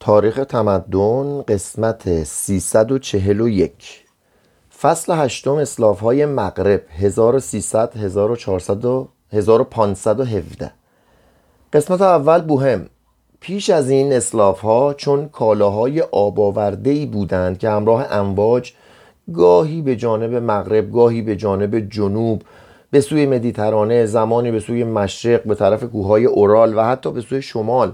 تاریخ تمدن قسمت 341 فصل هشتم اسلاف های مغرب 1300 1400 1517 قسمت اول بوهم. پیش از این اسلاف ها چون کالاهای آب ای بودند که همراه امواج گاهی به جانب مغرب گاهی به جانب جنوب به سوی مدیترانه زمانی به سوی مشرق به طرف کوههای اورال و حتی به سوی شمال.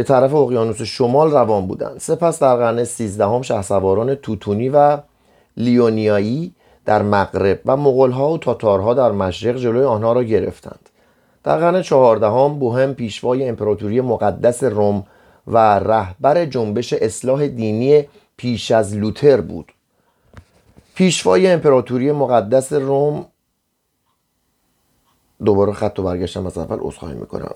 به طرف اقیانوس شمال روان بودند. سپس در قرن سیزدهم شهسواران توتونی و لیونیایی در مغرب و مغلها و تاتارها در مشرق جلوی آنها را گرفتند. در قرن چهاردهم بوهم پیشوای امپراتوری مقدس روم و رهبر جنبش اصلاح دینی پیش از لوتر بود. پیشوای امپراتوری مقدس روم دوباره خط و برگشتم از اول عذرخواهی می‌کنم.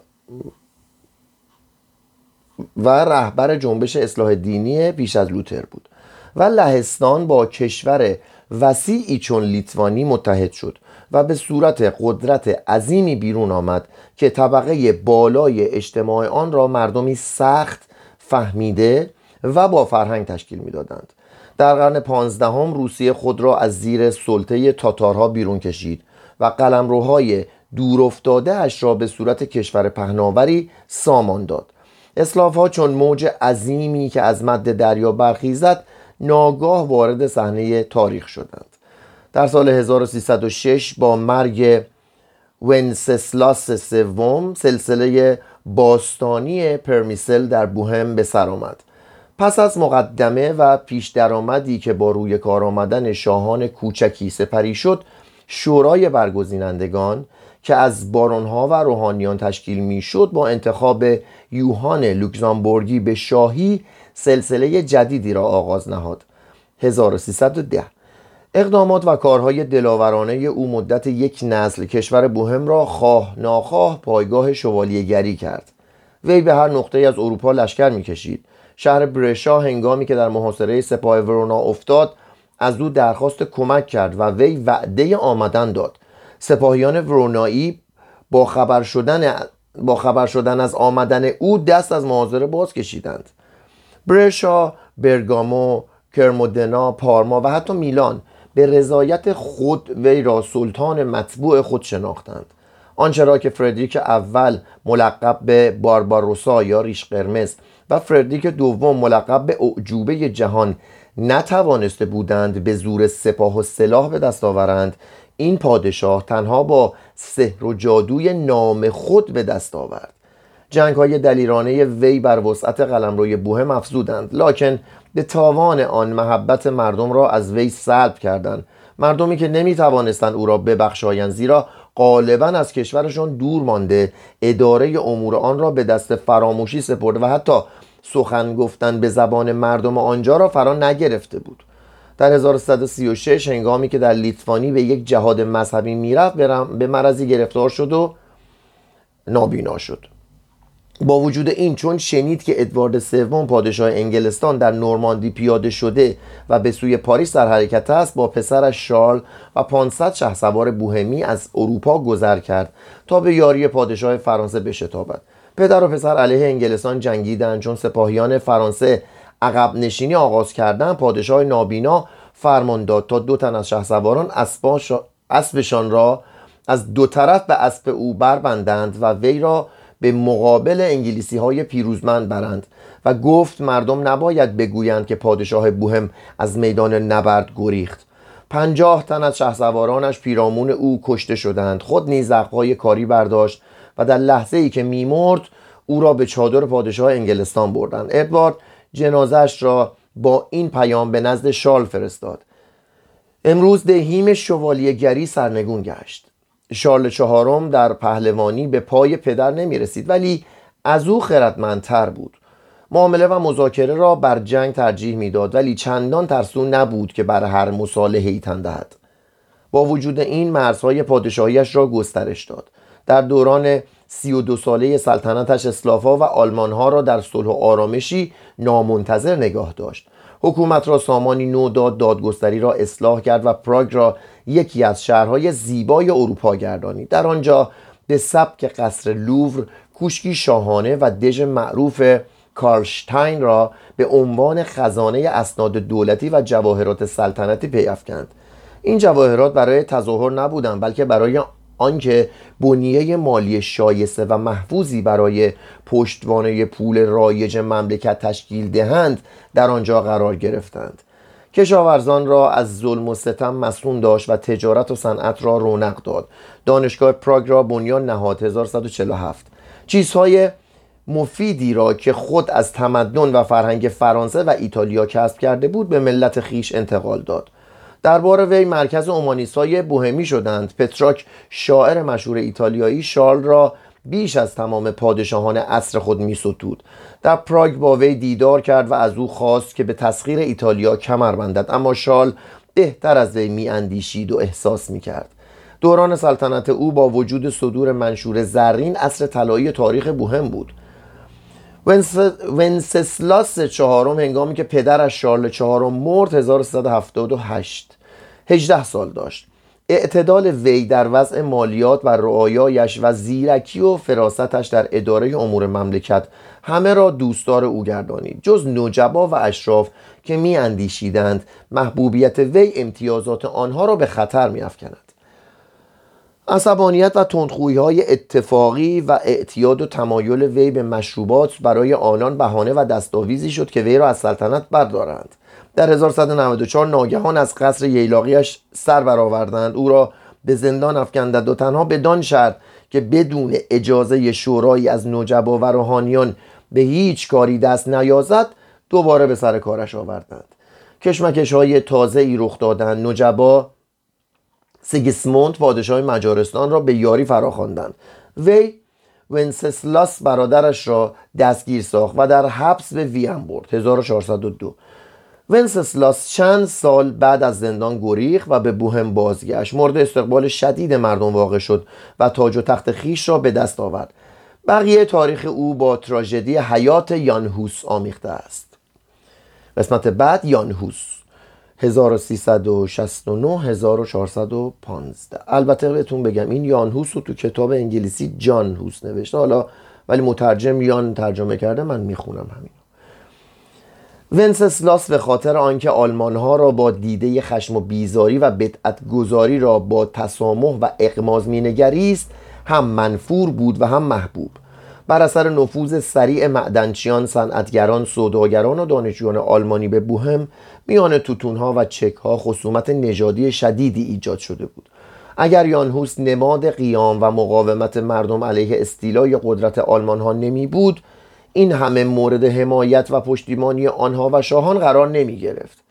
و رهبر جنبش اصلاح دینی پیش از لوتر بود و لهستان با کشور وسیعی چون لیتوانی متحد شد و به صورت قدرت عظیمی بیرون آمد که طبقه بالای اجتماع آن را مردمی سخت فهمیده و با فرهنگ تشکیل می‌دادند. در قرن پانزدهم روسیه خود را از زیر سلطه تاتارها بیرون کشید و قلمروهای دورافتاده اش را به صورت کشور پهناوری سامان داد. اسلاف ها چون موج عظیمی که از مد دریا برخیزد ناگاه وارد صحنه تاریخ شدند. در سال 1306 با مرگ ونسسلاس سوم سلسله باستانی پرمیسل در بوهم به سر آمد. پس از مقدمه و پیش درآمدی که با روی کار آمدن شاهان کوچکی سپری شد شورای برگزینندگان که از بارونها و روحانیان تشکیل می‌شد با انتخاب یوهان لوکزامبورگی به شاهی سلسله جدیدی را آغاز نهاد. 1310 اقدامات و کارهای دلاورانه او مدت یک نسل کشور بوهم را خواه ناخواه پایگاه شوالیهگری کرد. وی به هر نقطه از اروپا لشکر می‌کشید. شهر برشا هنگامی که در محاصره سپاه ورونا افتاد از او درخواست کمک کرد و وی وعده آمدن داد. سپاهیان ورونایی با خبر شدن با خبر شدن از آمدن او دست از محاضره باز کشیدند. برشا، برگامو، کرمودنا، پارما و حتی میلان به رضایت خود وی را سلطان مطبوع خود شناختند. آنچه را که فردریک اول ملقب به بارباروسا یا ریش قرمز و فردریک دوم ملقب به اعجوبه جهان نتوانسته بودند به زور سپاه و سلاح به دست آورند این پادشاه تنها با سحر و جادوی نام خود به دست آورد. جنگ های دلیرانه وی بر وسعت قلمروی بوهم افزودند لکن به تاوان آن محبت مردم را از وی سلب کردند. مردمی که نمی توانستند او را ببخشایند زیرا غالبا از کشورشان دور مانده اداره امور آن را به دست فراموشی سپرده و حتی سخن گفتن به زبان مردم آنجا را فرا نگرفته بود. در 1136 هنگامی که در لیتوانی به یک جهاد مذهبی می‌رفت به مرضی گرفتار شد و نابینا شد. با وجود این چون شنید که ادوارد سوم پادشاه انگلستان در نورماندی پیاده شده و به سوی پاریس در حرکت است با پسرش شارل و 500 شهسوار بوهمی از اروپا گذر کرد تا به یاری پادشاه فرانسه بشتابد. پدر و پسر علیه انگلستان جنگیدند چون سپاهیان فرانسه عقب نشینی آغاز کردن پادشاه نابینا فرمان داد تا دو تن از شهسواران اسبشان را از دو طرف به اسب او بربندند و وی را به مقابل انگلیسی های پیروزمند برند و گفت مردم نباید بگویند که پادشاه بوهم از میدان نبرد گریخت. پنجاه تن از شهسوارانش پیرامون او کشته شدند. خود نیز کاری برداشت و در لحظه ای که میمرد او را به چادر پادشاه انگلستان بردند. ادوارد جنازش را با این پیام به نزد شال فرستاد. امروز دهیم شوالیهگری سرنگون گشت. شارل چهارم در پهلوانی به پای پدر نمی رسید ولی از او خردمندتر بود. معامله و مذاکره را بر جنگ ترجیح می‌داد ولی چندان ترسو نبود که بر هر مصالحه ای دهد. با وجود این مرزهای پادشاهیش را گسترش داد. در دوران سی و دو ساله سلطنتش اسلافا و آلمانها را در صلح و آرامشی نامنتظر نگاه داشت. حکومت را سامانی نو داد دادگستری را اصلاح کرد و پراگ را یکی از شهرهای زیبای اروپا گردانید. در آنجا به سبک قصر لوور کوشکی شاهانه و دژ معروف کارلشتاین را به عنوان خزانه اسناد دولتی و جواهرات سلطنتی پیافکند این جواهرات برای تظاهر نبودند بلکه برای آنکه بنیه مالی شایسته و محفوظی برای پشتوانه پول رایج مملکت تشکیل دهند در آنجا قرار گرفتند. کشاورزان را از ظلم و ستم مسئول داشت و تجارت و صنعت را رونق داد. دانشگاه پراگ را بنیان نهاد. 1147 چیزهای مفیدی را که خود از تمدن و فرهنگ فرانسه و ایتالیا کسب کرده بود به ملت خیش انتقال داد. دربار وی مرکز های بوهمی شدند. پتراک شاعر مشهور ایتالیایی شارل را بیش از تمام پادشاهان عصر خود می ستود. در پراگ با وی دیدار کرد و از او خواست که به تسخیر ایتالیا کمر بندد. اما شارل بهتر از وی می اندیشید و احساس می کرد دوران سلطنت او با وجود صدور منشور زرین عصر طلایی تاریخ بوهم بود. ونسسلاس چهارم هنگامی که پدرش شارل چهارم مرد 1378 18 سال داشت. اعتدال وی در وضع مالیات و رعایایش و زیرکی و فراستش در اداره امور مملکت همه را دوستدار او گردانید. جز نجبا و اشراف که می اندیشیدند محبوبیت وی امتیازات آنها را به خطر می افکند. عصبانیت و تندخویی های اتفاقی و اعتیاد و تمایل وی به مشروبات برای آنان بهانه و دستاویزی شد که وی را از سلطنت بردارند. در 1194 ناگهان از قصر ییلاقیش سر برآوردند. او را به زندان افکندند و تنها بدان شرط که بدون اجازه شورایی از نجبا و روحانیان به هیچ کاری دست نیازد دوباره به سر کارش آوردند. کشمکش های تازه ای رخ دادند. نجبا سیگسموند پادشاه مجارستان را به یاری فراخواندند. وی ونسسلاس برادرش را دستگیر ساخت و در حبس به ویم برد. 1402 ونسسلاس چند سال بعد از زندان گریخ و به بوهم بازگشت. مورد استقبال شدید مردم واقع شد و تاج و تخت خیش را به دست آورد. بقیه تاریخ او با تراژدی حیات یانهوس آمیخته است. قسمت بعد یانهوس 1369 1415 البته بهتون بگم این یانهوس رو تو کتاب انگلیسی جان هوس نوشته. حالا ولی مترجم یان ترجمه کرده من می‌خونم همین. ونسسلاس به خاطر آنکه آلمان ها را با دیده خشم و بیزاری و بدعت گذاری را با تسامح و اقماز مینگریست هم منفور بود و هم محبوب. بر اثر نفوذ سریع معدنچیان صنعتگران سوداگران و دانشجویان آلمانی به بوهم میان توتونها و چکها خصومت نژادی شدیدی ایجاد شده بود. اگر یانهوس نماد قیام و مقاومت مردم علیه استیلای قدرت آلمان ها نمی بود این همه مورد حمایت و پشتیبانی آنها و شاهان قرار نمی گرفت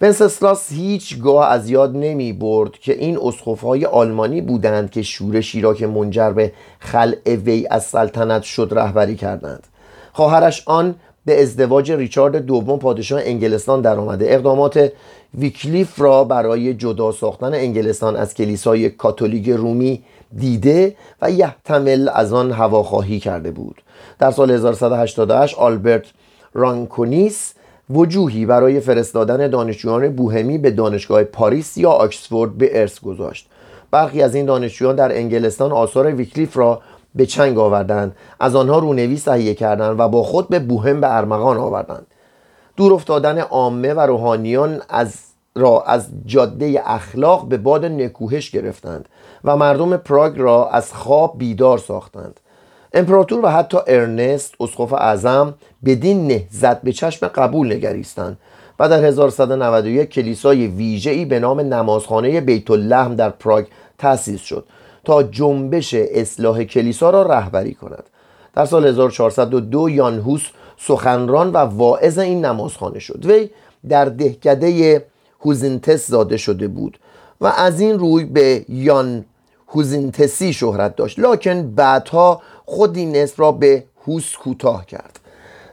ونسسلاس هیچگاه از یاد نمی برد که این های آلمانی بودند که شورشی را که منجر به خلع وی از سلطنت شد رهبری کردند. خواهرش آن به ازدواج ریچارد دوم پادشاه انگلستان درآمده. اقدامات ویکلیف را برای جدا ساختن انگلستان از کلیسای کاتولیک رومی دیده و یحتمل از آن هواخواهی کرده بود. در سال 1188 آلبرت رانکونیس وجوهی برای فرستادن دانشجویان بوهمی به دانشگاه پاریس یا آکسفورد به ارث گذاشت. برخی از این دانشجویان در انگلستان آثار ویکلیف را به چنگ آوردند. از آنها رونویس تهیه کردند و با خود به بوهم به ارمغان آوردند. دور افتادن عامه و روحانیان از را از جاده اخلاق به باد نکوهش گرفتند و مردم پراگ را از خواب بیدار ساختند. امپراتور و حتی ارنست اسقف اعظم بدین نهزت به چشم قبول نگریستند و در 1191 کلیسای ویژه‌ای به نام نمازخانه بیت اللحم در پراگ تأسیس شد تا جنبش اصلاح کلیسا را رهبری کند. در سال 1402 یانهوس سخنران و واعظ این نمازخانه شد. وی در دهکده هوزینتس زاده شده بود و از این روی به یان هوزینتسی شهرت داشت. لکن بعدها خود این را به هوس کوتاه کرد.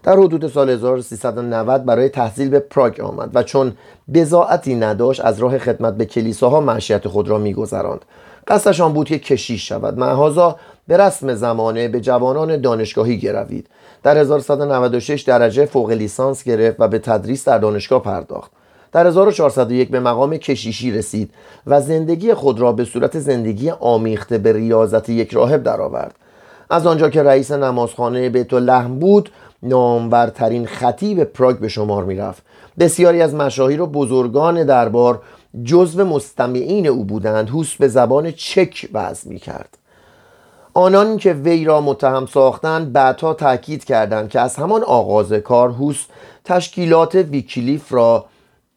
در حدود سال 1390 برای تحصیل به پراگ آمد و چون بزاعتی نداشت از راه خدمت به کلیساها معشیت خود را میگذراند. قصدش آن بود که کشیش شود. معهازا به رسم زمانه به جوانان دانشگاهی گروید. در 1196 درجه فوق لیسانس گرفت و به تدریس در دانشگاه پرداخت. در 1401 به مقام کشیشی رسید و زندگی خود را به صورت زندگی آمیخته به ریاضت یک راهب درآورد. از آنجا که رئیس نمازخانه بیت لحم بود نامورترین خطیب پراگ به شمار می‌رفت. بسیاری از مشاهیر و بزرگان دربار جزو مستمعین او بودند هوس به زبان چک وضع می کرد آنان که وی را متهم ساختند بعدها تاکید کردند که از همان آغاز کار هوس تشکیلات ویکیلیف را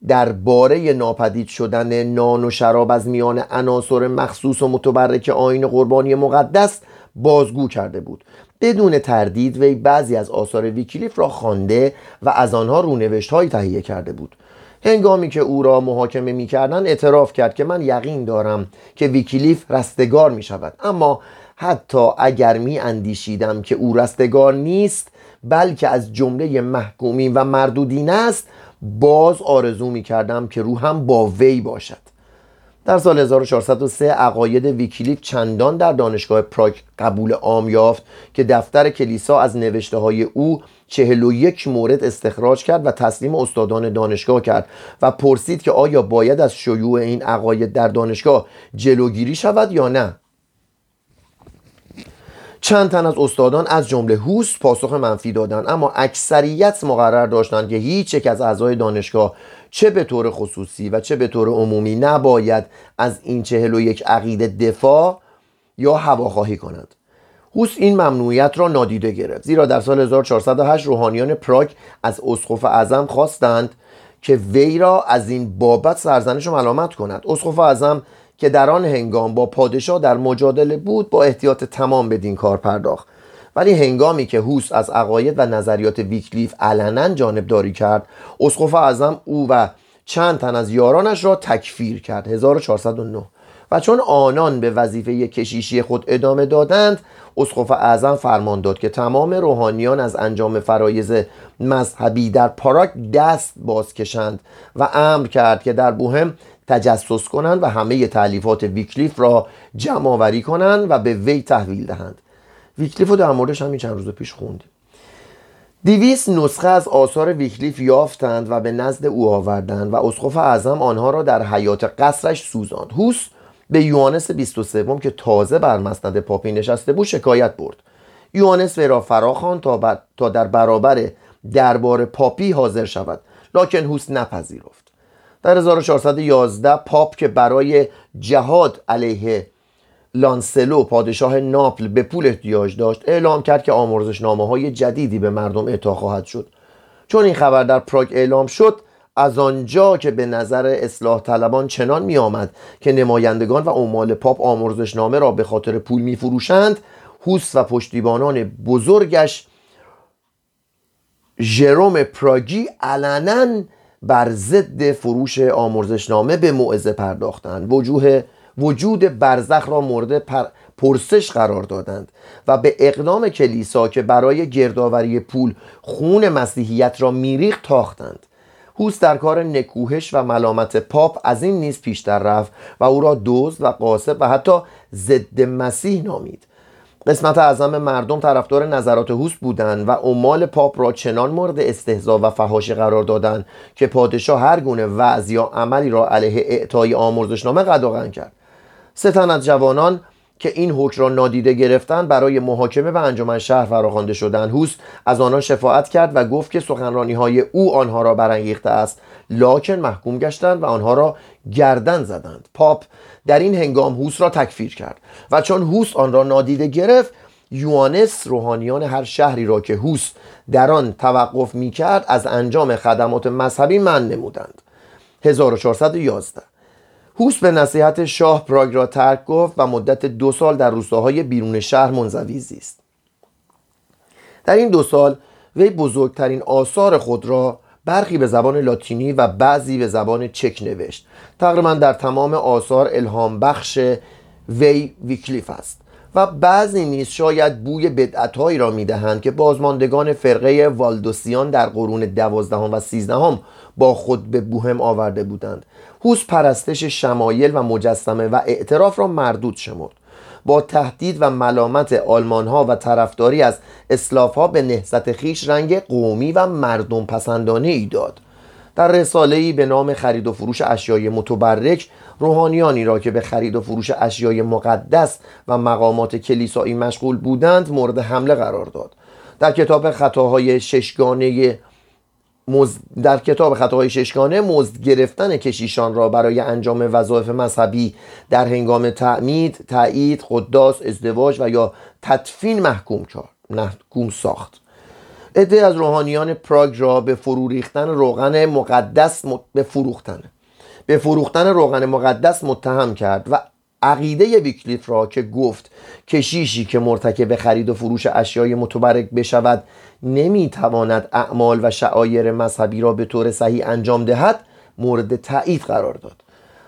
درباره ناپدید شدن نان و شراب از میان عناصر مخصوص و متبرک آین قربانی مقدس بازگو کرده بود. بدون تردید وی بعضی از آثار ویکیلیف را خوانده و از آنها رونوشت های تهیه کرده بود. هنگامی که او را محاکمه می کردن اعتراف کرد که من یقین دارم که ویکیلیف رستگار می شود اما حتی اگر می اندیشیدم که او رستگار نیست بلکه از جمله محکومین و مردودین است باز آرزو می کردم که روحم با وی باشد. در سال 1403 عقاید ویکیلیف چندان در دانشگاه پراگ قبول عام یافت که دفتر کلیسا از نوشته های او چهل و یک مورد استخراج کرد و تسلیم استادان دانشگاه کرد و پرسید که آیا باید از شیوع این عقاید در دانشگاه جلوگیری شود یا نه. چند تن از استادان از جمله هوس پاسخ منفی دادند اما اکثریت مقرر داشتند که هیچ یک از اعضای دانشگاه چه به طور خصوصی و چه به طور عمومی نباید از این چهل و یک عقیده دفاع یا هواخواهی کند. هوس این ممنوعیت را نادیده گرفت زیرا در سال 1408 روحانیان پراگ از اسقف اعظم خواستند که وی را از این بابت سرزنش و ملامت کند اسقف اعظم که در آن هنگام با پادشاه در مجادله بود با احتیاط تمام بدین کار پرداخت. ولی هنگامی که هوس از عقاید و نظریات ویکلیف علنا جانبداری کرد اسقف اعظم او و چند تن از یارانش را تکفیر کرد 1409 و چون آنان به وظیفه کشیشی خود ادامه دادند اسقف اعظم فرمان داد که تمام روحانیان از انجام فرایز مذهبی در پاراک دست باز کشند و امر کرد که در بوهم تجسس کنند و همه تعلیفات ویکلیف را جمع آوری کنند و به وی تحویل دهند. ویکلیف رو در موردش همین چند روز پیش خوندیم. دویست نسخه از آثار ویکلیف یافتند و به نزد او آوردند و اسقف اعظم آنها را در حیاط قصرش سوزاند. هوس به یوانس 23 که تازه بر مسند پاپی نشسته بود شکایت برد. یوانس وی را فراخوان تا, تا در برابر دربار پاپی حاضر شود. لکن هوس نپذیرفت. در 1411 پاپ که برای جهاد علیه لانسلو پادشاه ناپل به پول احتیاج داشت اعلام کرد که آمرزش نامه های جدیدی به مردم اعطا خواهد شد. چون این خبر در پراگ اعلام شد از آنجا که به نظر اصلاح طلبان چنان می آمد که نمایندگان و عمال پاپ آمرزش نامه را به خاطر پول می فروشند هوس و پشتیبانان بزرگش ژروم پراگی علنا بر ضد فروش آمرزشنامه به موعظه پرداختند. وجوه وجود برزخ را مورد پرسش قرار دادند و به اقدام کلیسا که برای گردآوری پول خون مسیحیت را میریخت تاختند. هوس در کار نکوهش و ملامت پاپ از این نیز پیشتر رفت و او را دزد و قاسب و حتی ضد مسیح نامید. قسمت اعظم مردم طرفدار نظرات هوس بودند و عمال پاپ را چنان مورد استهزا و فهاشی قرار دادند که پادشاه هر گونه وعظ یا عملی را علیه اعطای آمرزشنامه قدغن کرد. سه از جوانان که این حکم را نادیده گرفتند برای محاکمه و انجمن شهر فراخوانده شدند هوس از آنها شفاعت کرد و گفت که سخنرانی های او آنها را برانگیخته است. لاکن محکوم گشتند و آنها را گردن زدند. پاپ در این هنگام هوس را تکفیر کرد و چون هوس آن را نادیده گرفت یوانس روحانیان هر شهری را که هوس در آن توقف می کرد از انجام خدمات مذهبی من نمودند. 1411 هوس به نصیحت شاه پراگ را ترک گفت و مدت دو سال در روستاهای بیرون شهر منزوی زیست. در این دو سال وی بزرگترین آثار خود را برخی به زبان لاتینی و بعضی به زبان چک نوشت. تقریبا در تمام آثار الهام بخش وی ویکلیف است و بعضی نیز شاید بوی بدعتهایی را می‌دهند که بازماندگان فرقه والدوسیان در قرون دوازدهم و سیزدهم با خود به بوهم آورده بودند. هوس پرستش شمایل و مجسمه و اعتراف را مردود شمرد. با تهدید و ملامت آلمان ها و طرفداری از اسلاف ها به نهضت خیش رنگ قومی و مردم پسندانه ای داد. در رساله ای به نام خرید و فروش اشیای متبرک روحانیانی را که به خرید و فروش اشیای مقدس و مقامات کلیسایی مشغول بودند مورد حمله قرار داد. در کتاب خطاهای ششگانه در کتاب خطاهای ششگانه مزد گرفتن کشیشان را برای انجام وظایف مذهبی در هنگام تعمید، تایید، قداس، ازدواج و یا تدفین محکوم کرد محکوم ساخت. عده از روحانیان پراگ را به فرو ریختن روغن مقدس به فروختن به فروختن روغن مقدس متهم کرد و عقیده ویکلیف را که گفت کشیشی که مرتکب خرید و فروش اشیای متبرک بشود نمی‌تواند اعمال و شعایر مذهبی را به طور صحیح انجام دهد مورد تایید قرار داد.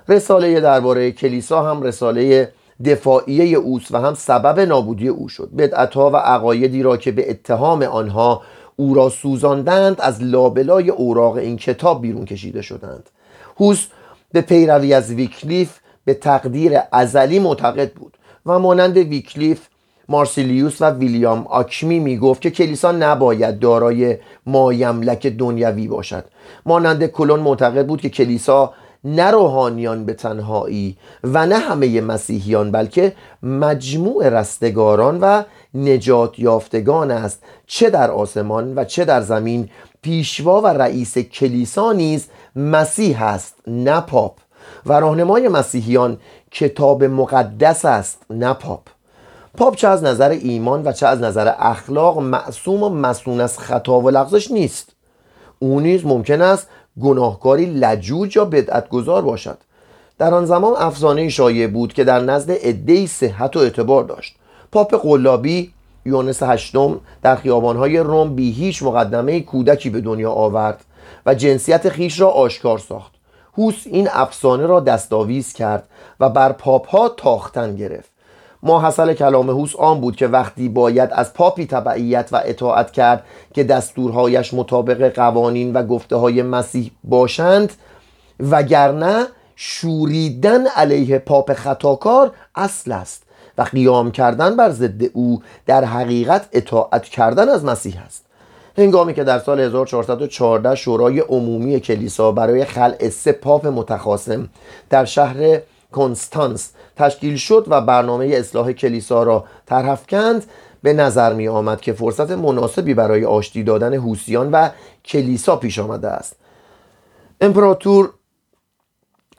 رساله درباره کلیسا هم رساله دفاعیه اوست و هم سبب نابودی او شد. بدعتها و عقایدی را که به اتهام آنها او را سوزاندند از لابلای اوراق این کتاب بیرون کشیده شدند. هوس به پیروی از ویکلیف به تقدیر ازلی معتقد بود و مانند ویکلیف مارسیلیوس و ویلیام آکمی می گفت که کلیسا نباید دارای مایملک دنیوی باشد. مانند کلون معتقد بود که کلیسا نه روحانیان به تنهایی و نه همه مسیحیان بلکه مجموع رستگاران و نجات یافتگان است. چه در آسمان و چه در زمین پیشوا و رئیس کلیسا نیز مسیح است نه پاپ. و راهنمای مسیحیان کتاب مقدس است نه پاپ. پاپ چه از نظر ایمان و چه از نظر اخلاق معصوم و مصون از خطا و لغزش نیست. او نیز ممکن است گناهکاری لجوج یا بدعتگذار باشد. در آن زمان افسانه شایع بود که در نزد عدهای صحت و اعتبار داشت. پاپ قلابی یوانس هشتم در خیابانهای روم بی هیچ مقدمه کودکی به دنیا آورد و جنسیت خیش را آشکار ساخت. هوس این افسانه را دستاویز کرد و بر پاپ ها تاختن گرفت. ما حاصل کلام هوس آن بود که وقتی باید از پاپی تبعیت و اطاعت کرد که دستورهایش مطابق قوانین و گفته های مسیح باشند وگرنه شوریدن علیه پاپ خطاکار اصل است و قیام کردن بر ضد او در حقیقت اطاعت کردن از مسیح است. هنگامی که در سال 1414 شورای عمومی کلیسا برای خلع سه پاپ متخاصم در شهر کنستانس تشکیل شد و برنامه اصلاح کلیسا را طرح کند به نظر می آمد که فرصت مناسبی برای آشتی دادن هوسیان و کلیسا پیش آمده است. امپراتور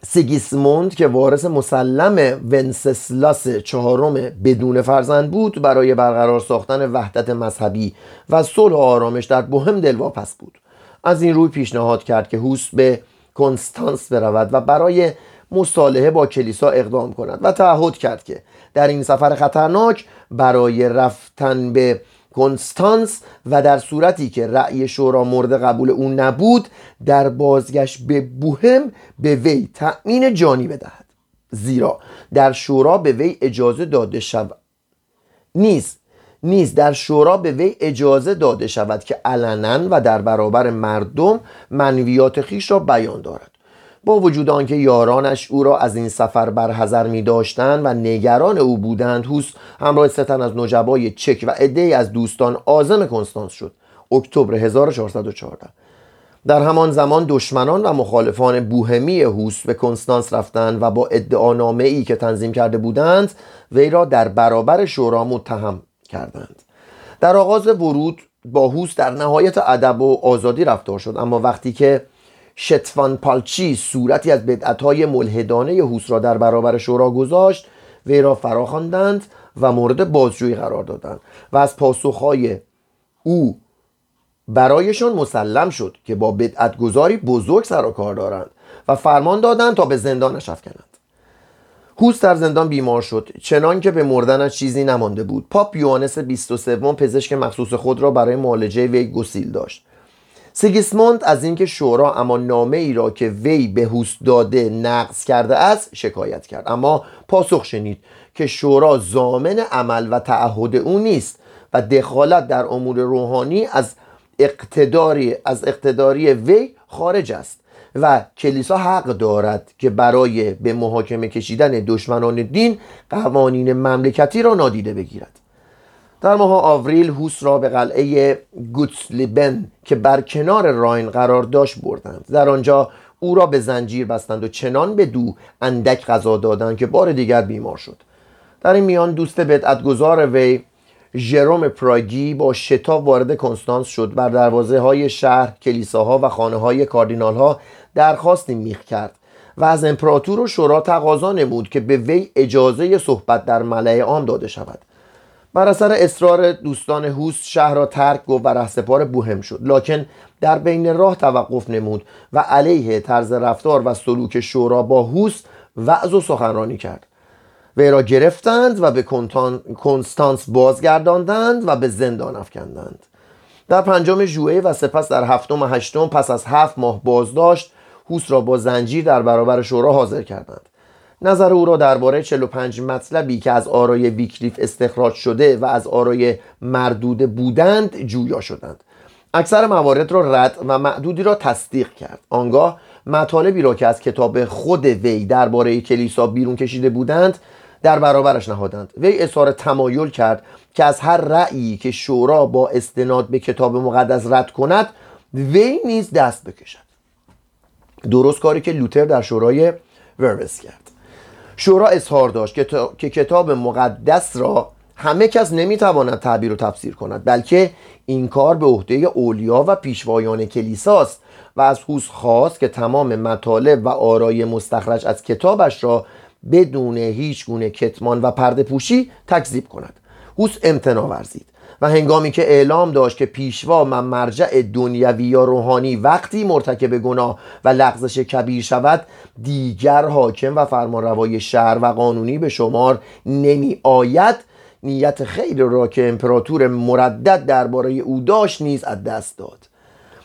سیگیسموند که وارث مسلم ونسسلاس چهارم بدون فرزند بود برای برقرار ساختن وحدت مذهبی و صلح و آرامش در بهم دلواپس بود. از این روی پیشنهاد کرد که هوس به کنستانس برود و برای مصالحه با کلیسا اقدام کند و تعهد کرد که در این سفر خطرناک برای رفتن به کنستانس و در صورتی که رأی شورا مورد قبول او نبود در بازگشت به بوهم به وی تأمین جانی بدهد. زیرا در شورا به وی اجازه داده شود. نیز نیز در شورا به وی اجازه داده شود که علنا و در برابر مردم منویات خیش را بیان دارد. با وجود آنکه یارانش او را از این سفر برحضر می داشتند و نگران او بودند هوس همراه ستن از نجبای چک و عده از دوستان آزم کنستانس شد. اکتبر 1414 در همان زمان دشمنان و مخالفان بوهمی هوس به کنستانس رفتند و با ادعانامه ای که تنظیم کرده بودند وی را در برابر شورا متهم کردند. در آغاز ورود با هوس در نهایت ادب و آزادی رفتار شد. اما وقتی که شتفان پالچی صورتی از بدعتهای ملحدانه هوس را در برابر شورا گذاشت وی را فراخواندند و مورد بازجویی قرار دادند و از پاسخهای او برایشان مسلم شد که با بدعتگذاری بزرگ سر و کار دارند و فرمان دادند تا به زندانش افکنند هوس در زندان بیمار شد چنان که به مردنش چیزی نمانده بود. پاپ یوانس 23 پزشک مخصوص خود را برای معالجه وی گسیل داشت. سیگیسموند از اینکه شورا اما نامه ای را که وی به هوس داده نقض کرده است شکایت کرد. اما پاسخ شنید که شورا زامن عمل و تعهد او نیست و دخالت در امور روحانی از اقتداری از اقتداری وی خارج است و کلیسا حق دارد که برای به محاکمه کشیدن دشمنان دین قوانین مملکتی را نادیده بگیرد. در ماه آوریل هوس را به قلعه گوتسلیبن که بر کنار راین قرار داشت بردند. در آنجا او را به زنجیر بستند و چنان به دو اندک غذا دادند که بار دیگر بیمار شد. در این میان دوست بدعتگذار وی ژروم پراگی با شتاب وارد کنستانس شد. بر دروازه های شهر کلیساها و خانه های کاردینال ها درخواستی میخ کرد و از امپراتور و شورا تقاضا نمود که به وی اجازه صحبت در ملعه عام داده شود. بر اثر اصرار دوستان هوس شهر را ترک گفت و رهسپار بوهم شد. لکن در بین راه توقف نمود و علیه طرز رفتار و سلوک شورا با هوس وعظ و سخنرانی کرد. وی را گرفتند و به کنستانس بازگرداندند و به زندان افکندند. در پنجم ژوئیه و سپس در هفتم و هشتم پس از هفت ماه بازداشت هوس را با زنجیر در برابر شورا حاضر کردند. نظر او را درباره 45 مطلبی که از آرای ویکلیف استخراج شده و از آرای مردوده بودند جویا شدند. اکثر موارد را رد و معدودی را تصدیق کرد. آنگاه مطالبی را که از کتاب خود وی درباره کلیسا بیرون کشیده بودند در برابرش نهادند. وی اظهار تمایل کرد که از هر رأیی که شورا با استناد به کتاب مقدس رد کند وی نیز دست بکشد. درست کاری که لوتر در شورای وربس کرد. شورا اظهار داشت که کتاب مقدس را همه کس نمی‌تواند تعبیر و تفسیر کند بلکه این کار به عهده اولیا و پیشوایان کلیساست و از هوس خواست که تمام مطالب و آرای مستخرج از کتابش را بدون هیچ گونه کتمان و پرده پوشی تکذیب کند. هوس امتنا ورزید. و هنگامی که اعلام داشت که پیشوا و مرجع دنیوی یا روحانی وقتی مرتکب گناه و لغزش کبیر شود دیگر حاکم و فرمانروای شهر و قانونی به شمار نمی آید. نیت خیر را که امپراتور مردد درباره او داشت نیز از دست داد.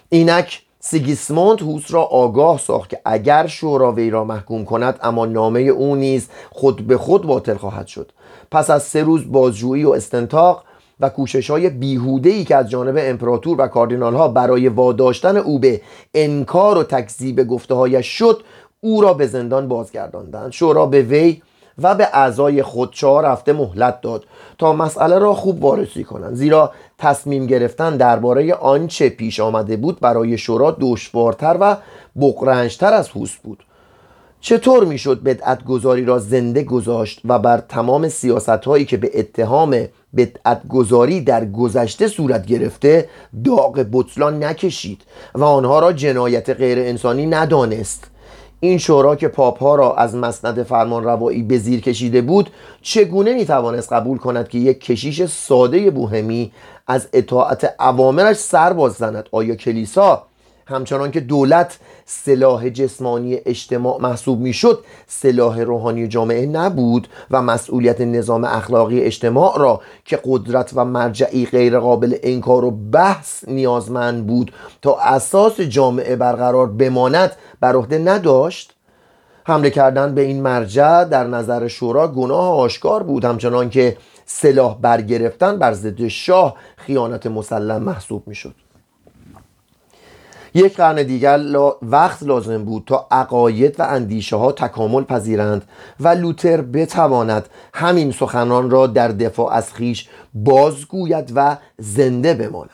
اینک سیگیسموند هوس را آگاه ساخت که اگر شورا وی را محکوم کند اما نامه او نیز خود به خود باطل خواهد شد. پس از سه روز بازجویی و استنتاق و کوشش های بیهوده ای که از جانب امپراتور و کاردینال ها برای واداشتن او به انکار و تکذیب گفته هایش شد او را به زندان بازگرداندند. شورا به وی و به اعضای خود چهار هفته مهلت داد تا مسئله را خوب وارسی کنند. زیرا تصمیم گرفتن درباره آنچه پیش آمده بود برای شورا دشوارتر و بقرنجتر از هوس بود. چطور می‌شد بدعت گذاری را زنده گذاشت و بر تمام سیاست هایی که به اتهام بدعت گذاری در گذشته صورت گرفته داغ بطلان نکشید و آنها را جنایت غیر انسانی ندانست. این شورا که پاپ ها را از مسند فرمان روایی به زیر کشیده بود چگونه می توانست قبول کند که یک کشیش ساده بوهمی از اطاعت عوامرش سر باز زند آیا کلیسا همچنان که دولت سلاح جسمانی اجتماع محسوب می‌شد سلاح روحانی جامعه نبود و مسئولیت نظام اخلاقی اجتماع را که قدرت و مرجعی غیر قابل انکار و بحث نیازمند بود تا اساس جامعه برقرار بماند بر عهده نداشت. حمله کردن به این مرجع در نظر شورا گناه آشکار بود همچنان که سلاح برگرفتن بر ضد شاه خیانت مسلم محسوب می‌شد. یک قرن دیگر وقت لازم بود تا عقاید و اندیشه ها تکامل پذیرند و لوتر بتواند همین سخنان را در دفاع از خیش بازگوید و زنده بماند.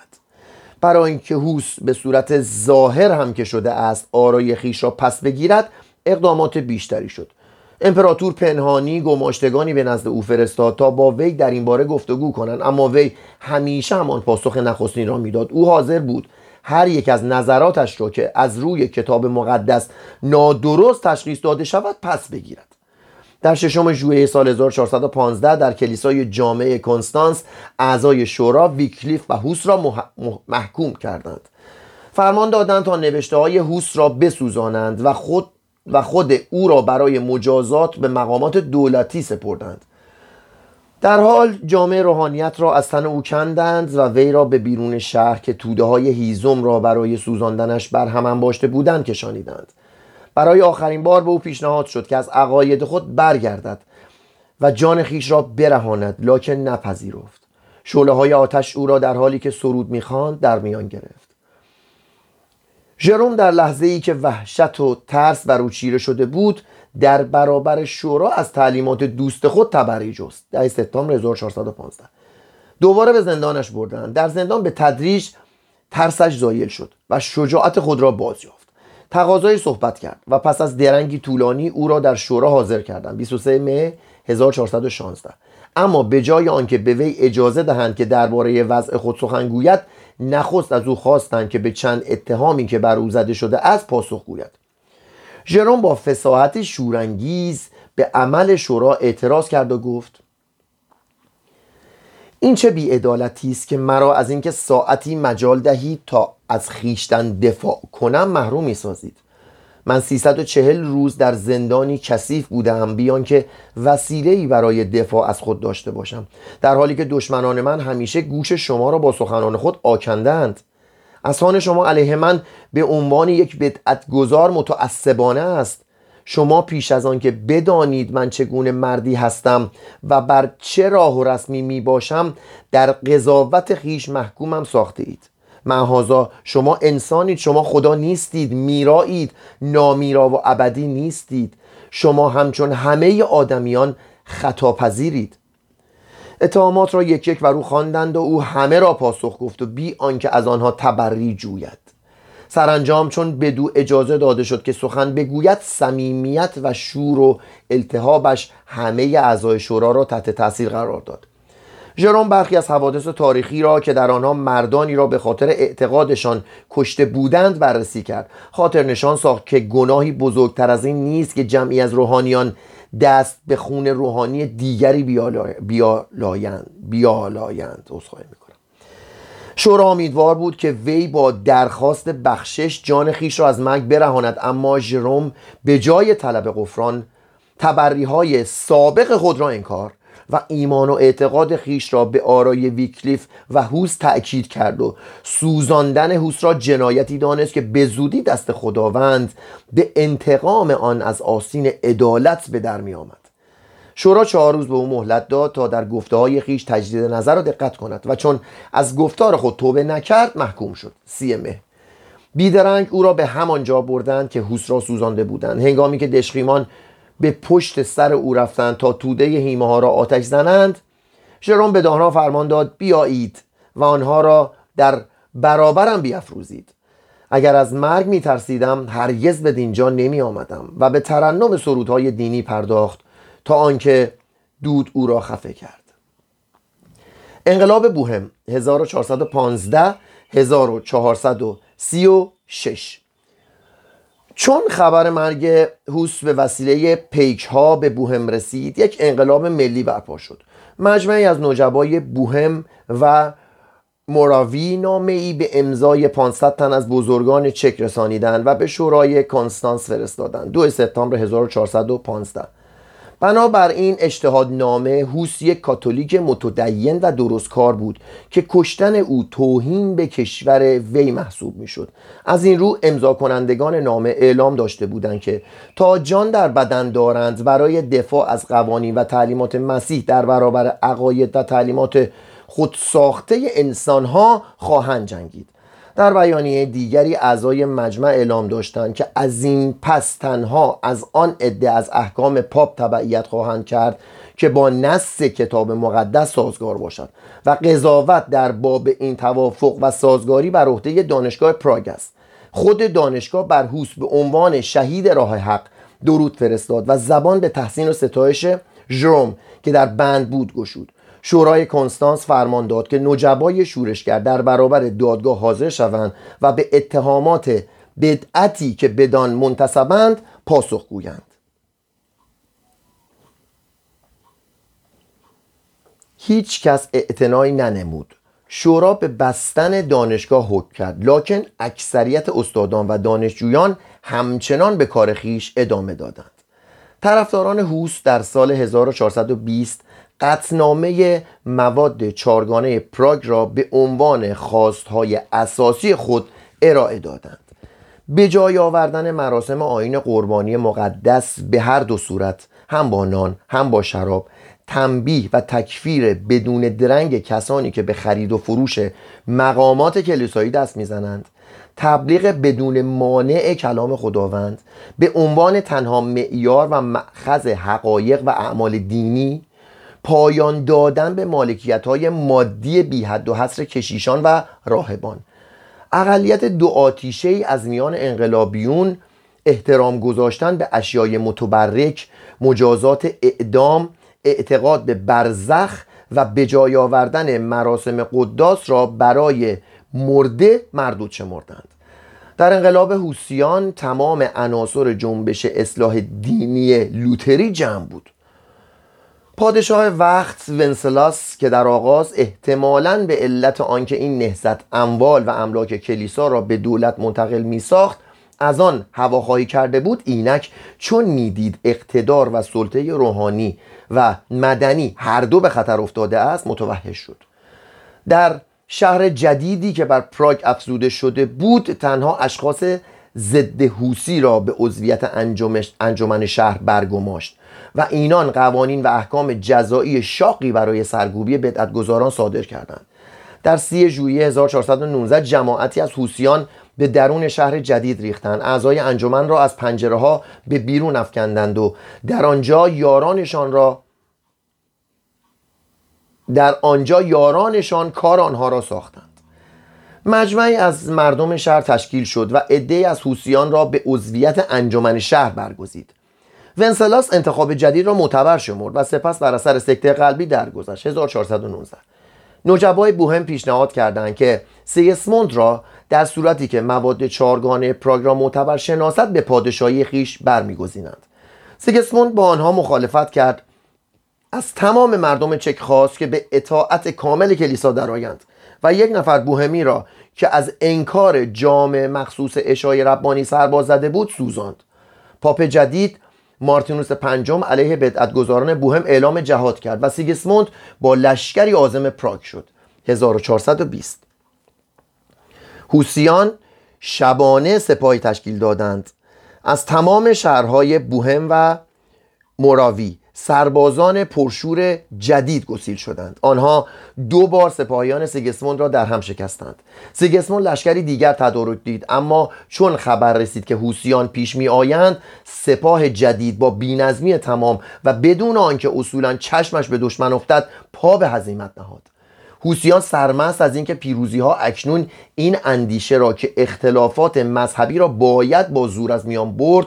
برای اینکه هوس به صورت ظاهر هم که شده است آرای خیش را پس بگیرد اقدامات بیشتری شد. امپراتور پنهانی گماشتگانی به نزد او فرستاد تا با وی در این باره گفتگو کنند اما وی همیشه همان پاسخ نخستین را می‌داد. او حاضر بود هر یک از نظراتش را که از روی کتاب مقدس نادرست تشخیص داده شود پس بگیرد. در ششم ژوئیه سال 1415 در کلیسای جامعه کنستانس اعضای شورا ویکلیف و هوس را محکوم کردند. فرمان دادند تا نوشته های هوس را بسوزانند و خود و خود او را برای مجازات به مقامات دولتی سپردند. در حال جامعه روحانیت را از تن او کندند و وی را به بیرون شهر که توده های هیزم را برای سوزاندنش بر هم انباشته بودند کشانیدند. برای آخرین بار به او پیشنهاد شد که از عقاید خود برگردد و جان خیش را برهاند لکن نپذیرفت. شعله های آتش او را در حالی که سرود می‌خواند در میان گرفت. ژروم در لحظه ای که وحشت و ترس بر او چیره شده بود در برابر شورا از تعلیمات دوست خود تبری جست. در سپتامبر 1415 دوباره به زندانش بردند در زندان به تدریج ترسش زایل شد و شجاعت خود را باز یافت تقاضای صحبت کرد و پس از درنگی طولانی او را در شورا حاضر کردند. 23 مه 1416 اما به جای آنکه به وی اجازه دهند که درباره وضع خود سخن گوید نخست از او خواستند که به چند اتهامی که بر او زده شده از پاسخ گوید. ژروم با فساحت شورانگیز به عمل شورا اعتراض کرد و گفت این چه بیعدالتی است که مرا از اینکه ساعتی مجال دهید تا از خیشتن دفاع کنم محروم می سازید من 340 روز در زندانی کثیف بودم بیان که وسیله برای دفاع از خود داشته باشم. در حالی که دشمنان من همیشه گوش شما را با سخنان خود آکندند. اسان شما علیه من به عنوان یک بدعت گذار متعصبانه است. شما پیش از آن که بدانید من چگونه مردی هستم و بر چه راه و رسمی می باشم در قضاوت خیش محکومم ساخته اید. معهازا شما انسانید شما خدا نیستید میرایید نامیرا و ابدی نیستید. شما همچون همه آدمیان خطاپذیرید. اتهامات را یک یک و رو خواندند و او همه را پاسخ گفت و بی آنکه از آنها تبری جوید. سرانجام چون بدو اجازه داده شد که سخن بگوید صمیمیت و شور و التهابش همه اعضای شورا را تحت تاثیر قرار داد. ژروم برخی از حوادث تاریخی را که در آنها مردانی را به خاطر اعتقادشان کشته بودند بررسی کرد. خاطر نشان ساخت که گناهی بزرگتر از این نیست که جمعی از روحانیان دست به خون روحانی دیگری بیالایند بیالایند می‌کنم. شورا امیدوار بود که وی با درخواست بخشش جان خیش را از مرگ برهاند اما ژروم به جای طلب قفران تبری های سابق خود را انکار و ایمان و اعتقاد خیش را به آرای ویکلیف و هوس تأکید کرد و سوزاندن هوس را جنایتی دانست که به زودی دست خداوند به انتقام آن از آسین عدالت به در می آمد شورا چهار روز به او مهلت داد تا در گفته های خیش تجدید نظر را دقت کند و چون از گفتار خود توبه نکرد محکوم شد. سی مه بیدرنگ او را به همان جا بردند که هوس را سوزانده بودند. هنگامی که دشخیمان به پشت سر او رفتند تا توده هیمه ها را آتش زنند. ژروم به دانها فرمان داد بیایید و آنها را در برابرم بیافروزید اگر از مرگ می ترسیدم هرگز به دینجا نمی آمدم و به ترنم سرودهای دینی پرداخت تا آنکه دود او را خفه کرد. انقلاب بوهم 1415 1436 چون خبر مرگ هوس به وسیله پیک ها به بوهم رسید یک انقلاب ملی برپا شد. مجمعی از نوجبای بوهم و موراوی نامه ای به امضای 500 تن از بزرگان چک رسانیدند و به شورای کنستانس فرستادند 2 سپتامبر 1415 بنابراین اجتهاد نامه هوس یک کاتولیک متدین و درستکار بود که کشتن او توهین به کشور وی محسوب می‌شد. از این رو امضا کنندگان نامه اعلام داشته بودند که تا جان در بدن دارند برای دفاع از قوانین و تعلیمات مسیح در برابر عقاید و تعلیمات خودساخته انسانها خواهند جنگید. در بیانیه دیگری اعضای مجمع اعلام داشتند که از این پس تنها از آن عده از احکام پاپ تبعیت خواهند کرد که با نص کتاب مقدس سازگار باشد و قضاوت در باب این توافق و سازگاری بر عهده دانشگاه پراگ است. خود دانشگاه بر هوس به عنوان شهید راه حق درود فرستاد و زبان به تحسین و ستایش ژروم که در بند بود گشود. شورای کنستانس فرمان داد که نجبای شورشگر در برابر دادگاه حاضر شوند و به اتهامات بدعتی که بدان منتصبند پاسخ گویند. هیچ کس اعتنایی ننمود. شورا به بستن دانشگاه حکم کرد. لکن اکثریت استادان و دانشجویان همچنان به کار خیش ادامه دادند. طرفداران هوس در سال 1420 قطنامه مواد چارگانه پراگ را به عنوان خواستهای اساسی خود ارائه دادند. به جای آوردن مراسم آین قربانی مقدس به هر دو صورت هم با نان هم با شراب تنبیه و تکفیر بدون درنگ کسانی که به خرید و فروش مقامات کلیسایی دست می‌زنند تبلیغ بدون مانع کلام خداوند به عنوان تنها معیار و مأخذ حقایق و اعمال دینی پایان دادن به مالکیت های مادی بی حد و حصر کشیشان و راهبان. اقلیت دو آتیشه از میان انقلابیون احترام گذاشتن به اشیای متبرک مجازات اعدام اعتقاد به برزخ و به جای آوردن مراسم قداس را برای مرده مردود شمردند. در انقلاب حوسیان تمام عناصر جنبش اصلاح دینی لوتری جمع بود. پادشاه وقت ونسلاس که در آغاز احتمالاً به علت آنکه این نهزت اموال و املاک کلیسا را به دولت منتقل می ساخت از آن هواخواهی کرده بود اینک چون می‌دید اقتدار و سلطه روحانی و مدنی هر دو به خطر افتاده است متوحش شد. در شهر جدیدی که بر پراگ افزوده شده بود تنها اشخاص ضد حوسی را به عضویت انجمن شهر برگماشت. و اینان قوانین و احکام جزایی شاقی برای سرگوبی بدعتگذاران صادر کردند. در سی ژوئیه 1419 جماعتی از حوسیان به درون شهر جدید ریختند. اعضای انجمن را از پنجره ها به بیرون افکندند و در آنجا یارانشان را در آنجا یارانشان کار آنها را ساختند. مجمعی از مردم شهر تشکیل شد و عده از حوسیان را به عضویت انجمن شهر برگزید. ونسلاس انتخاب جدید را معتبر شمرد و سپس بر اثر سکته قلبی درگذشت. 1419 نوجبای بوهم پیشنهاد کردند که سیسموند را در صورتی که مواد چارگانه پراگ را معتبر شناست به پادشاهی خیش برمیگزینند. سیگسموند با آنها مخالفت کرد. از تمام مردم چک خواست که به اطاعت کامل کلیسا درآیند و یک نفر بوهمی را که از انکار جام مخصوص اشای ربانی سرباز زده بود سوزاند. پاپ جدید مارتینوس پنجم علیه بدعتگذاران بوهم اعلام جهاد کرد و سیگسموند با لشکری آزم پراگ شد. 1420 هوسیان شبانه سپاهی تشکیل دادند از تمام شهرهای بوهم و موراوی. سربازان پرشور جدید گسیل شدند. آنها دو بار سپاهیان سیگسموند را در هم شکستند. سیگسموند لشکری دیگر تدارک دید اما چون خبر رسید که هوسیان پیش می آیند سپاه جدید با بینظمی تمام و بدون آنکه اصولا چشمش به دشمن افتد پا به هزیمت نهاد. هوسیان سرمست از اینکه پیروزی ها اکنون این اندیشه را که اختلافات مذهبی را باید با زور از میان برد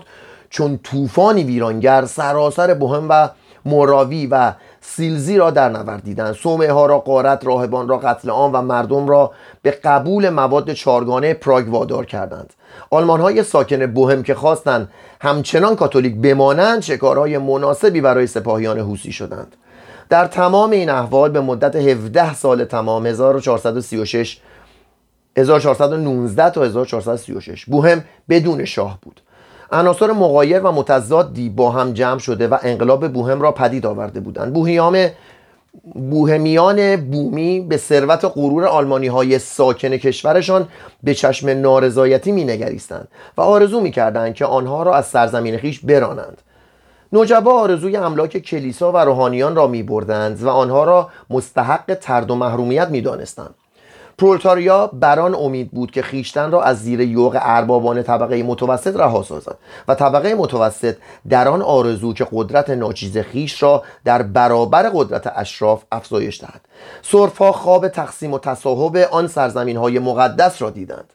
چون طوفانی ویرانگر سراسر بهم و مراوی و سیلزی را در نوردیدند سومه ها را قارت راهبان را قتل عام و مردم را به قبول مواد چارگانه پراگ وادار کردند. آلمان های ساکن بوهم که خواستند همچنان کاتولیک بمانند شکارهای مناسبی برای سپاهیان حوسی شدند. در تمام این احوال به مدت 17 سال تمام 1436 1419 تا 1436 بوهم بدون شاه بود. عناصر مغایر و متضادی با هم جمع شده و انقلاب بوهم را پدید آورده بودند. بوهیام بوهمیان بومی به ثروت غرور آلمانی های ساکن کشورشان به چشم نارضایتی می نگریستند و آرزو می کردند که آنها را از سرزمین خیش برانند. نوجبا آرزوی املاک کلیسا و روحانیان را می بردند و آنها را مستحق ترد و محرومیت می دانستند پرولتاریا بران امید بود که خیشتن را از زیر یوغ اربابان طبقه متوسط رها سازند و طبقه متوسط در آن آرزو که قدرت ناچیز خیش را در برابر قدرت اشراف افزایش دهد. سرفا خواب تقسیم و تصاحب آن سرزمین های مقدس را دیدند.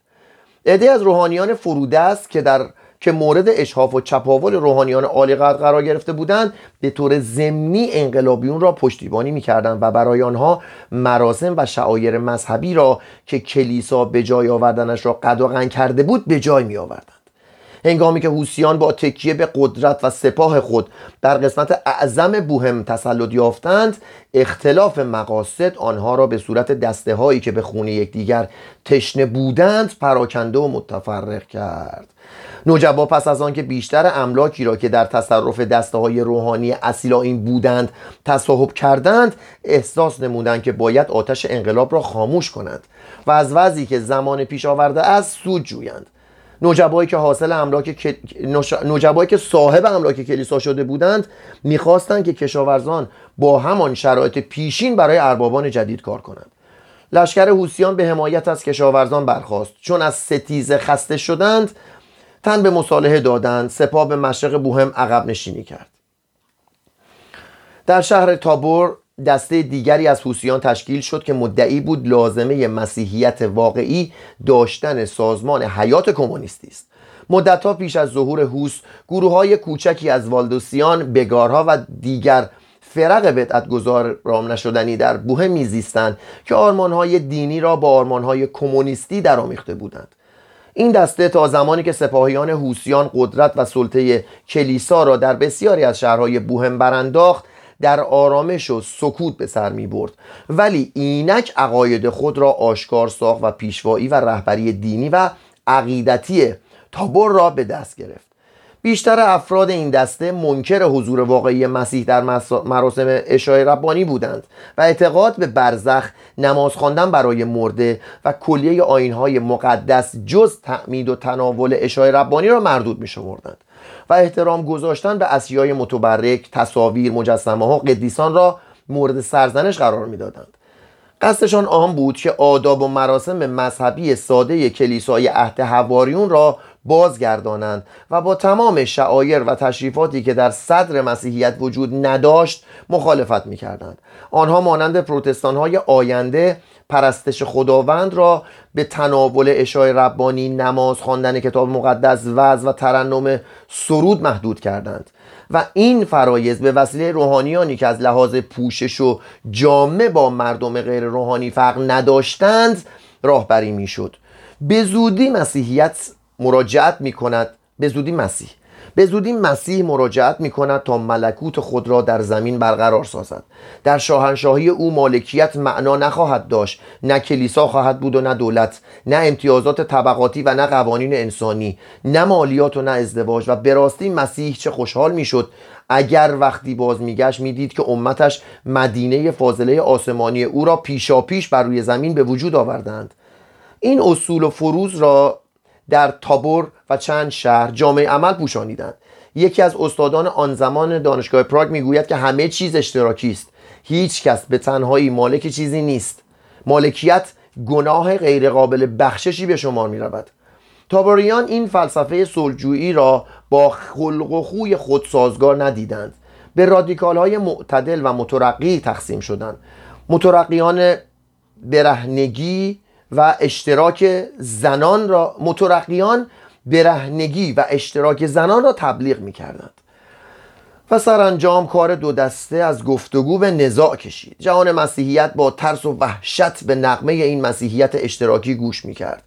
عده از روحانیان فرودست که در که مورد اشحاف و چپاول روحانیان عالی قرار گرفته بودند به طور ضمنی انقلابیون را پشتیبانی می‌کردند و برای آنها مراسم و شعایر مذهبی را که کلیسا به جای آوردنش را قد کرده بود به جای می آوردند هنگامی که هوسیان با تکیه به قدرت و سپاه خود در قسمت اعظم بوهم تسلط یافتند اختلاف مقاصد آنها را به صورت دسته هایی که به خونه یکدیگر تشنه بودند پراکنده و متفرق کرد. نوجبا پس از آنکه بیشتر املاکی را که در تصرف دسته های روحانی این بودند تصاحب کردند احساس نمودند که باید آتش انقلاب را خاموش کنند و از وضعی که زمان پیش آورده است سود جویند. نوجبایی که حاصل املاک نوجبایی که صاحب املاک کلیسا شده بودند می‌خواستند که کشاورزان با همان شرایط پیشین برای اربابان جدید کار کنند. لشکر حوسیان به حمایت از کشاورزان برخواست چون از ستیزه خسته شدند تن به مصالحه دادند سپاه به مشرق بوهم عقب نشینی کرد. در شهر تابور دسته دیگری از حوسیان تشکیل شد که مدعی بود لازمه مسیحیت واقعی داشتن سازمان حیات کمونیستی است. مدتها پیش از ظهور هوس گروه های کوچکی از والدوسیان بگارها و دیگر فرق بدعت گذار رام نشدنی در بوه میزیستند که آرمانهای دینی را با آرمانهای کمونیستی درآمیخته بودند. این دسته تا زمانی که سپاهیان هوسیان قدرت و سلطه کلیسا را در بسیاری از شهرهای بوهم برانداخت در آرامش و سکوت به سر می برد. ولی اینک عقاید خود را آشکار ساخت و پیشوایی و رهبری دینی و عقیدتی تابور را به دست گرفت. بیشتر افراد این دسته منکر حضور واقعی مسیح در مراسم اشای ربانی بودند و اعتقاد به برزخ نماز خواندن برای مرده و کلیه آینهای مقدس جز تعمید و تناول اشای ربانی را مردود می شمردند و احترام گذاشتن به اسیای متبرک تصاویر مجسمه ها قدیسان را مورد سرزنش قرار می‌دادند. قصدشان آن بود که آداب و مراسم مذهبی ساده کلیسای عهد هواریون را بازگردانند و با تمام شعایر و تشریفاتی که در صدر مسیحیت وجود نداشت مخالفت می‌کردند. آنها مانند پروتستان های آینده پرستش خداوند را به تناول اشای ربانی نماز خواندن کتاب مقدس وز و ترنم سرود محدود کردند. و این فرایز به وسیله روحانیانی که از لحاظ پوشش و جامعه با مردم غیر روحانی فرق نداشتند راهبری می‌شد. به زودی مسیحیت مراجعت می کند به زودی مسیح. به زودی مسیح مراجعت می کند تا ملکوت خود را در زمین برقرار سازد. در شاهنشاهی او مالکیت معنا نخواهد داشت. نه کلیسا خواهد بود و نه دولت نه امتیازات طبقاتی و نه قوانین انسانی نه مالیات و نه ازدواج. و به مسیح چه خوشحال می‌شد. اگر وقتی باز میگشت می‌دید که امتش مدینه فاضله آسمانی او را پیشا پیش بر روی زمین به وجود آوردند. این اصول و فروز را در تابور و چند شهر جامعه عمل پوشانیدند. یکی از استادان آن زمان دانشگاه پراگ می‌گوید که همه چیز اشتراکی است. هیچ کس به تنهایی مالک چیزی نیست. مالکیت گناه غیرقابل بخششی به شمار می رود تابوریان این فلسفه صلحجویی را با خلق و خوی خود سازگار ندیدند. به رادیکال های معتدل و مترقی تقسیم شدند. مترقیان برهنگی و اشتراک زنان را مترقیان برهنگی و اشتراک زنان را تبلیغ می کردند و سرانجام کار دو دسته از گفتگو به نزاع کشید. جهان مسیحیت با ترس و وحشت به نقمه این مسیحیت اشتراکی گوش می کرد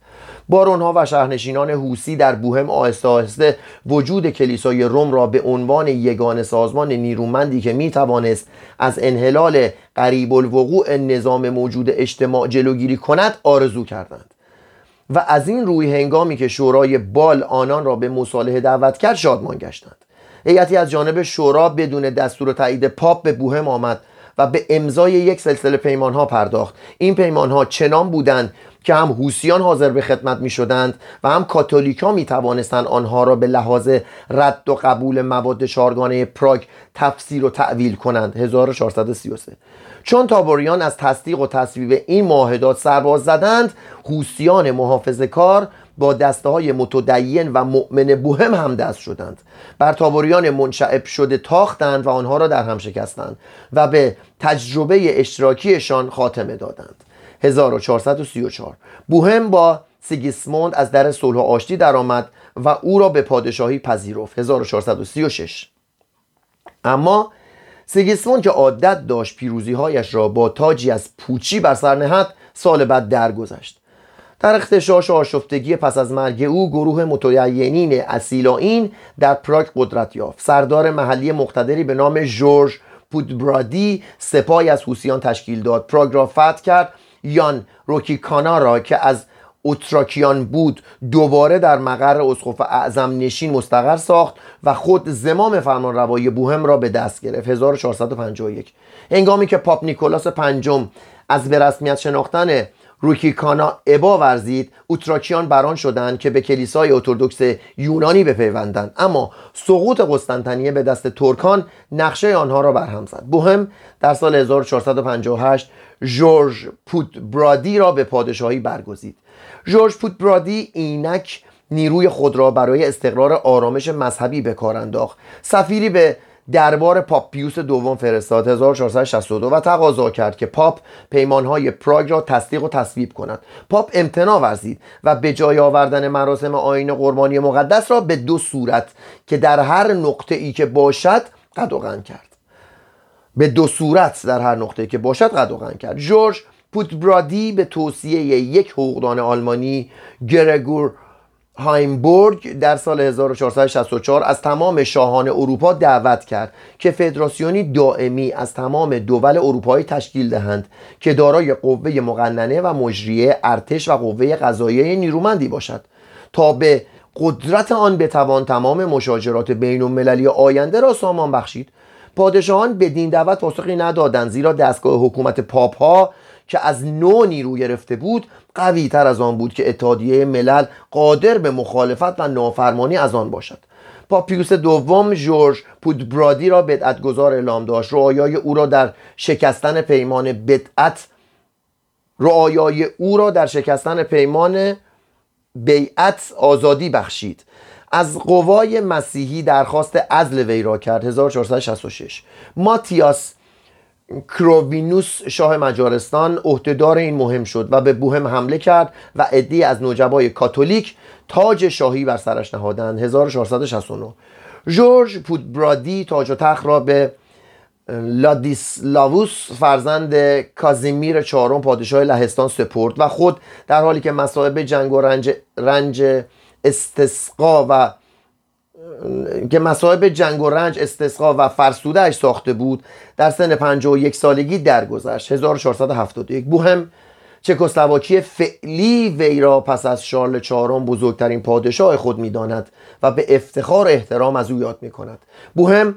بارونها و شهرنشینان حوسی در بوهم آهسته آهسته وجود کلیسای روم را به عنوان یگان سازمان نیرومندی که می توانست از انحلال قریب الوقوع نظام موجود اجتماع جلوگیری کند آرزو کردند. و از این روی هنگامی که شورای بال آنان را به مصالحه دعوت کرد شادمان گشتند. هیئتی از جانب شورا بدون دستور تایید پاپ به بوهم آمد و به امضای یک سلسله پیمان ها پرداخت. این پیمان ها چنان بودند که هم هوسیان حاضر به خدمت می شدند و هم کاتولیکا می توانستند آنها را به لحاظ رد و قبول مواد شارگانه پراگ تفسیر و تعویل کنند. 1433 چون تابوریان از تصدیق و تصویب این معاهدات سرباز زدند هوسیان محافظه کار با دسته های متدین و مؤمن بوهم هم دست شدند. بر تابوریان منشعب شده تاختند و آنها را در هم شکستند و به تجربه اشتراکیشان خاتمه دادند. 1434 بوهم با سیگیسموند از در صلح و آشتی درآمد و او را به پادشاهی پذیرفت. 1436 اما سیگیسموند که عادت داشت پیروزی هایش را با تاجی از پوچی بر سر نهد سال بعد درگذشت. در اختشاش و آشفتگی پس از مرگ او گروه متعینین اسیلاین در پراگ قدرت یافت. سردار محلی مقتدری به نام جورج پودبرادی سپاهی از حوسیان تشکیل داد. پراگ را فتح کرد یان روکیکانا را که از اوتراکیان بود دوباره در مقر اسقف اعظم نشین مستقر ساخت و خود زمام فرمان روایی بوهم را به دست گرفت. 1451 هنگامی که پاپ نیکولاس پنجم از به رسمیت شناختن روکیکانا ابا ورزید اوتراکیان بران شدند که به کلیسای ارتودکس یونانی بپیوندند. اما سقوط قسطنطنیه به دست ترکان نقشه آنها را برهم زد. بوهم در سال 1458 جورج برادی را به پادشاهی برگزید. جورج برادی اینک نیروی خود را برای استقرار آرامش مذهبی به کار انداخت. سفیری به دربار پاپ پیوس دوم فرستاد 1462 و تقاضا کرد که پاپ پیمانهای پراگ را تصدیق و تصویب کند. پاپ امتناع ورزید و به جای آوردن مراسم آین قربانی مقدس را به دو صورت که در هر نقطه ای که باشد قد کرد. به دو صورت در هر نقطه که باشد قد کرد. جورج پوتبرادی به توصیه یک حقوقدان آلمانی گرگور هایمبورگ در سال 1464 از تمام شاهان اروپا دعوت کرد که فدراسیونی دائمی از تمام دول اروپایی تشکیل دهند که دارای قوه مقننه و مجریه ارتش و قوه قضاییه نیرومندی باشد. تا به قدرت آن بتوان تمام مشاجرات بین المللی آینده را سامان بخشید. پادشاهان بدین دعوت پاسخی ندادند زیرا دستگاه حکومت پاپ ها که از نو نیرو گرفته بود قوی تر از آن بود که اتحادیه ملل قادر به مخالفت و نافرمانی از آن باشد. پاپیوس دوم جورج پودبرادی را بدعتگذار اعلام داشت. رعایای او را در شکستن پیمان بدعت رعایای او را در شکستن پیمان بیعت آزادی بخشید. از قوای مسیحی درخواست عزل وی را کرد. 1466 ماتیاس کرووینوس شاه مجارستان عهدهدار این مهم شد و به بوهم حمله کرد و عدی از نوجبای کاتولیک تاج شاهی بر سرش نهادند. 1469 جورج پودبرادی تاج و تخت را به لادیسلاووس فرزند کازیمیر چهارم پادشاه لهستان سپرد و خود در حالی که مصائب جنگ و رنج, رنج استسقا و که مصائب جنگ و رنج استسقا و فرسودهش ساخته بود در سن 51 سالگی درگذشت. 1471 بوهم چکسلواکی فعلی وی را پس از شارل چهارم بزرگترین پادشاه خود می‌داند و به افتخار احترام از او یاد می کند بوهم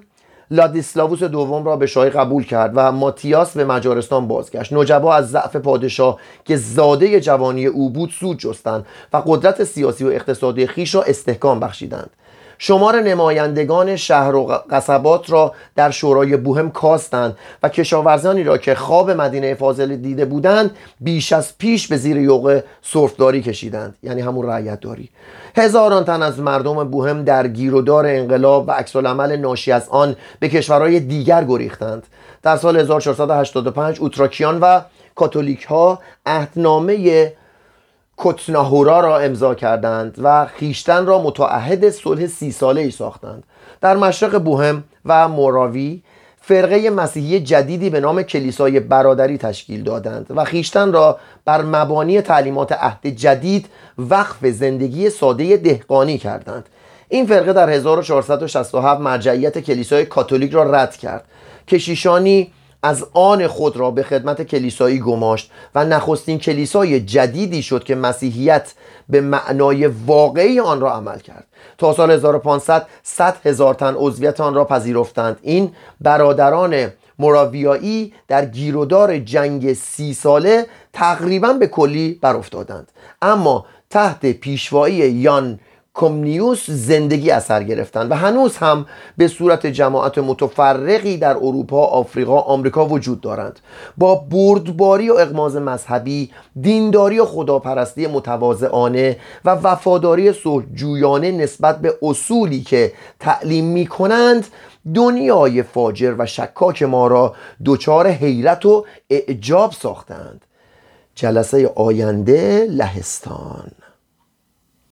لادیسلاووس دوم را به شاهی قبول کرد و ماتیاس به مجارستان بازگشت. نوجبا از ضعف پادشاه که زاده جوانی او بود سود جستند و قدرت سیاسی و اقتصادی خیش را استحکام بخشیدند. شمار نمایندگان شهر و قصبات را در شورای بوهم کاستند و کشاورزانی را که خواب مدینه فاضل دیده بودند بیش از پیش به زیر یوغ صرفداری کشیدند. یعنی همون رعیت داری هزاران تن از مردم بوهم در گیرودار انقلاب و عکس عمل ناشی از آن به کشورهای دیگر گریختند. در سال 1485 اوتراکیان و کاتولیک ها عهدنامه کتناهورا را امضا کردند و خیشتن را متعهد صلح سی ساله ای ساختند. در مشرق بوهم و موراوی فرقه مسیحی جدیدی به نام کلیسای برادری تشکیل دادند و خیشتن را بر مبانی تعلیمات عهد جدید وقف زندگی ساده دهقانی کردند. این فرقه در 1467 مرجعیت کلیسای کاتولیک را رد کرد کشیشانی از آن خود را به خدمت کلیسایی گماشت و نخستین کلیسای جدیدی شد که مسیحیت به معنای واقعی آن را عمل کرد. تا سال 1500 100 هزار تن عضویت آن را پذیرفتند. این برادران مراویایی در گیرودار جنگ سی ساله تقریبا به کلی برافتادند. اما تحت پیشوایی یان کمنیوس زندگی اثر گرفتند و هنوز هم به صورت جماعت متفرقی در اروپا، آفریقا، آمریکا وجود دارند. با بردباری و اغماز مذهبی، دینداری و خداپرستی متواضعانه و وفاداری صلحجویانه نسبت به اصولی که تعلیم می کنند دنیای فاجر و شکاک ما را دچار حیرت و اعجاب ساختند. جلسه آینده لهستان.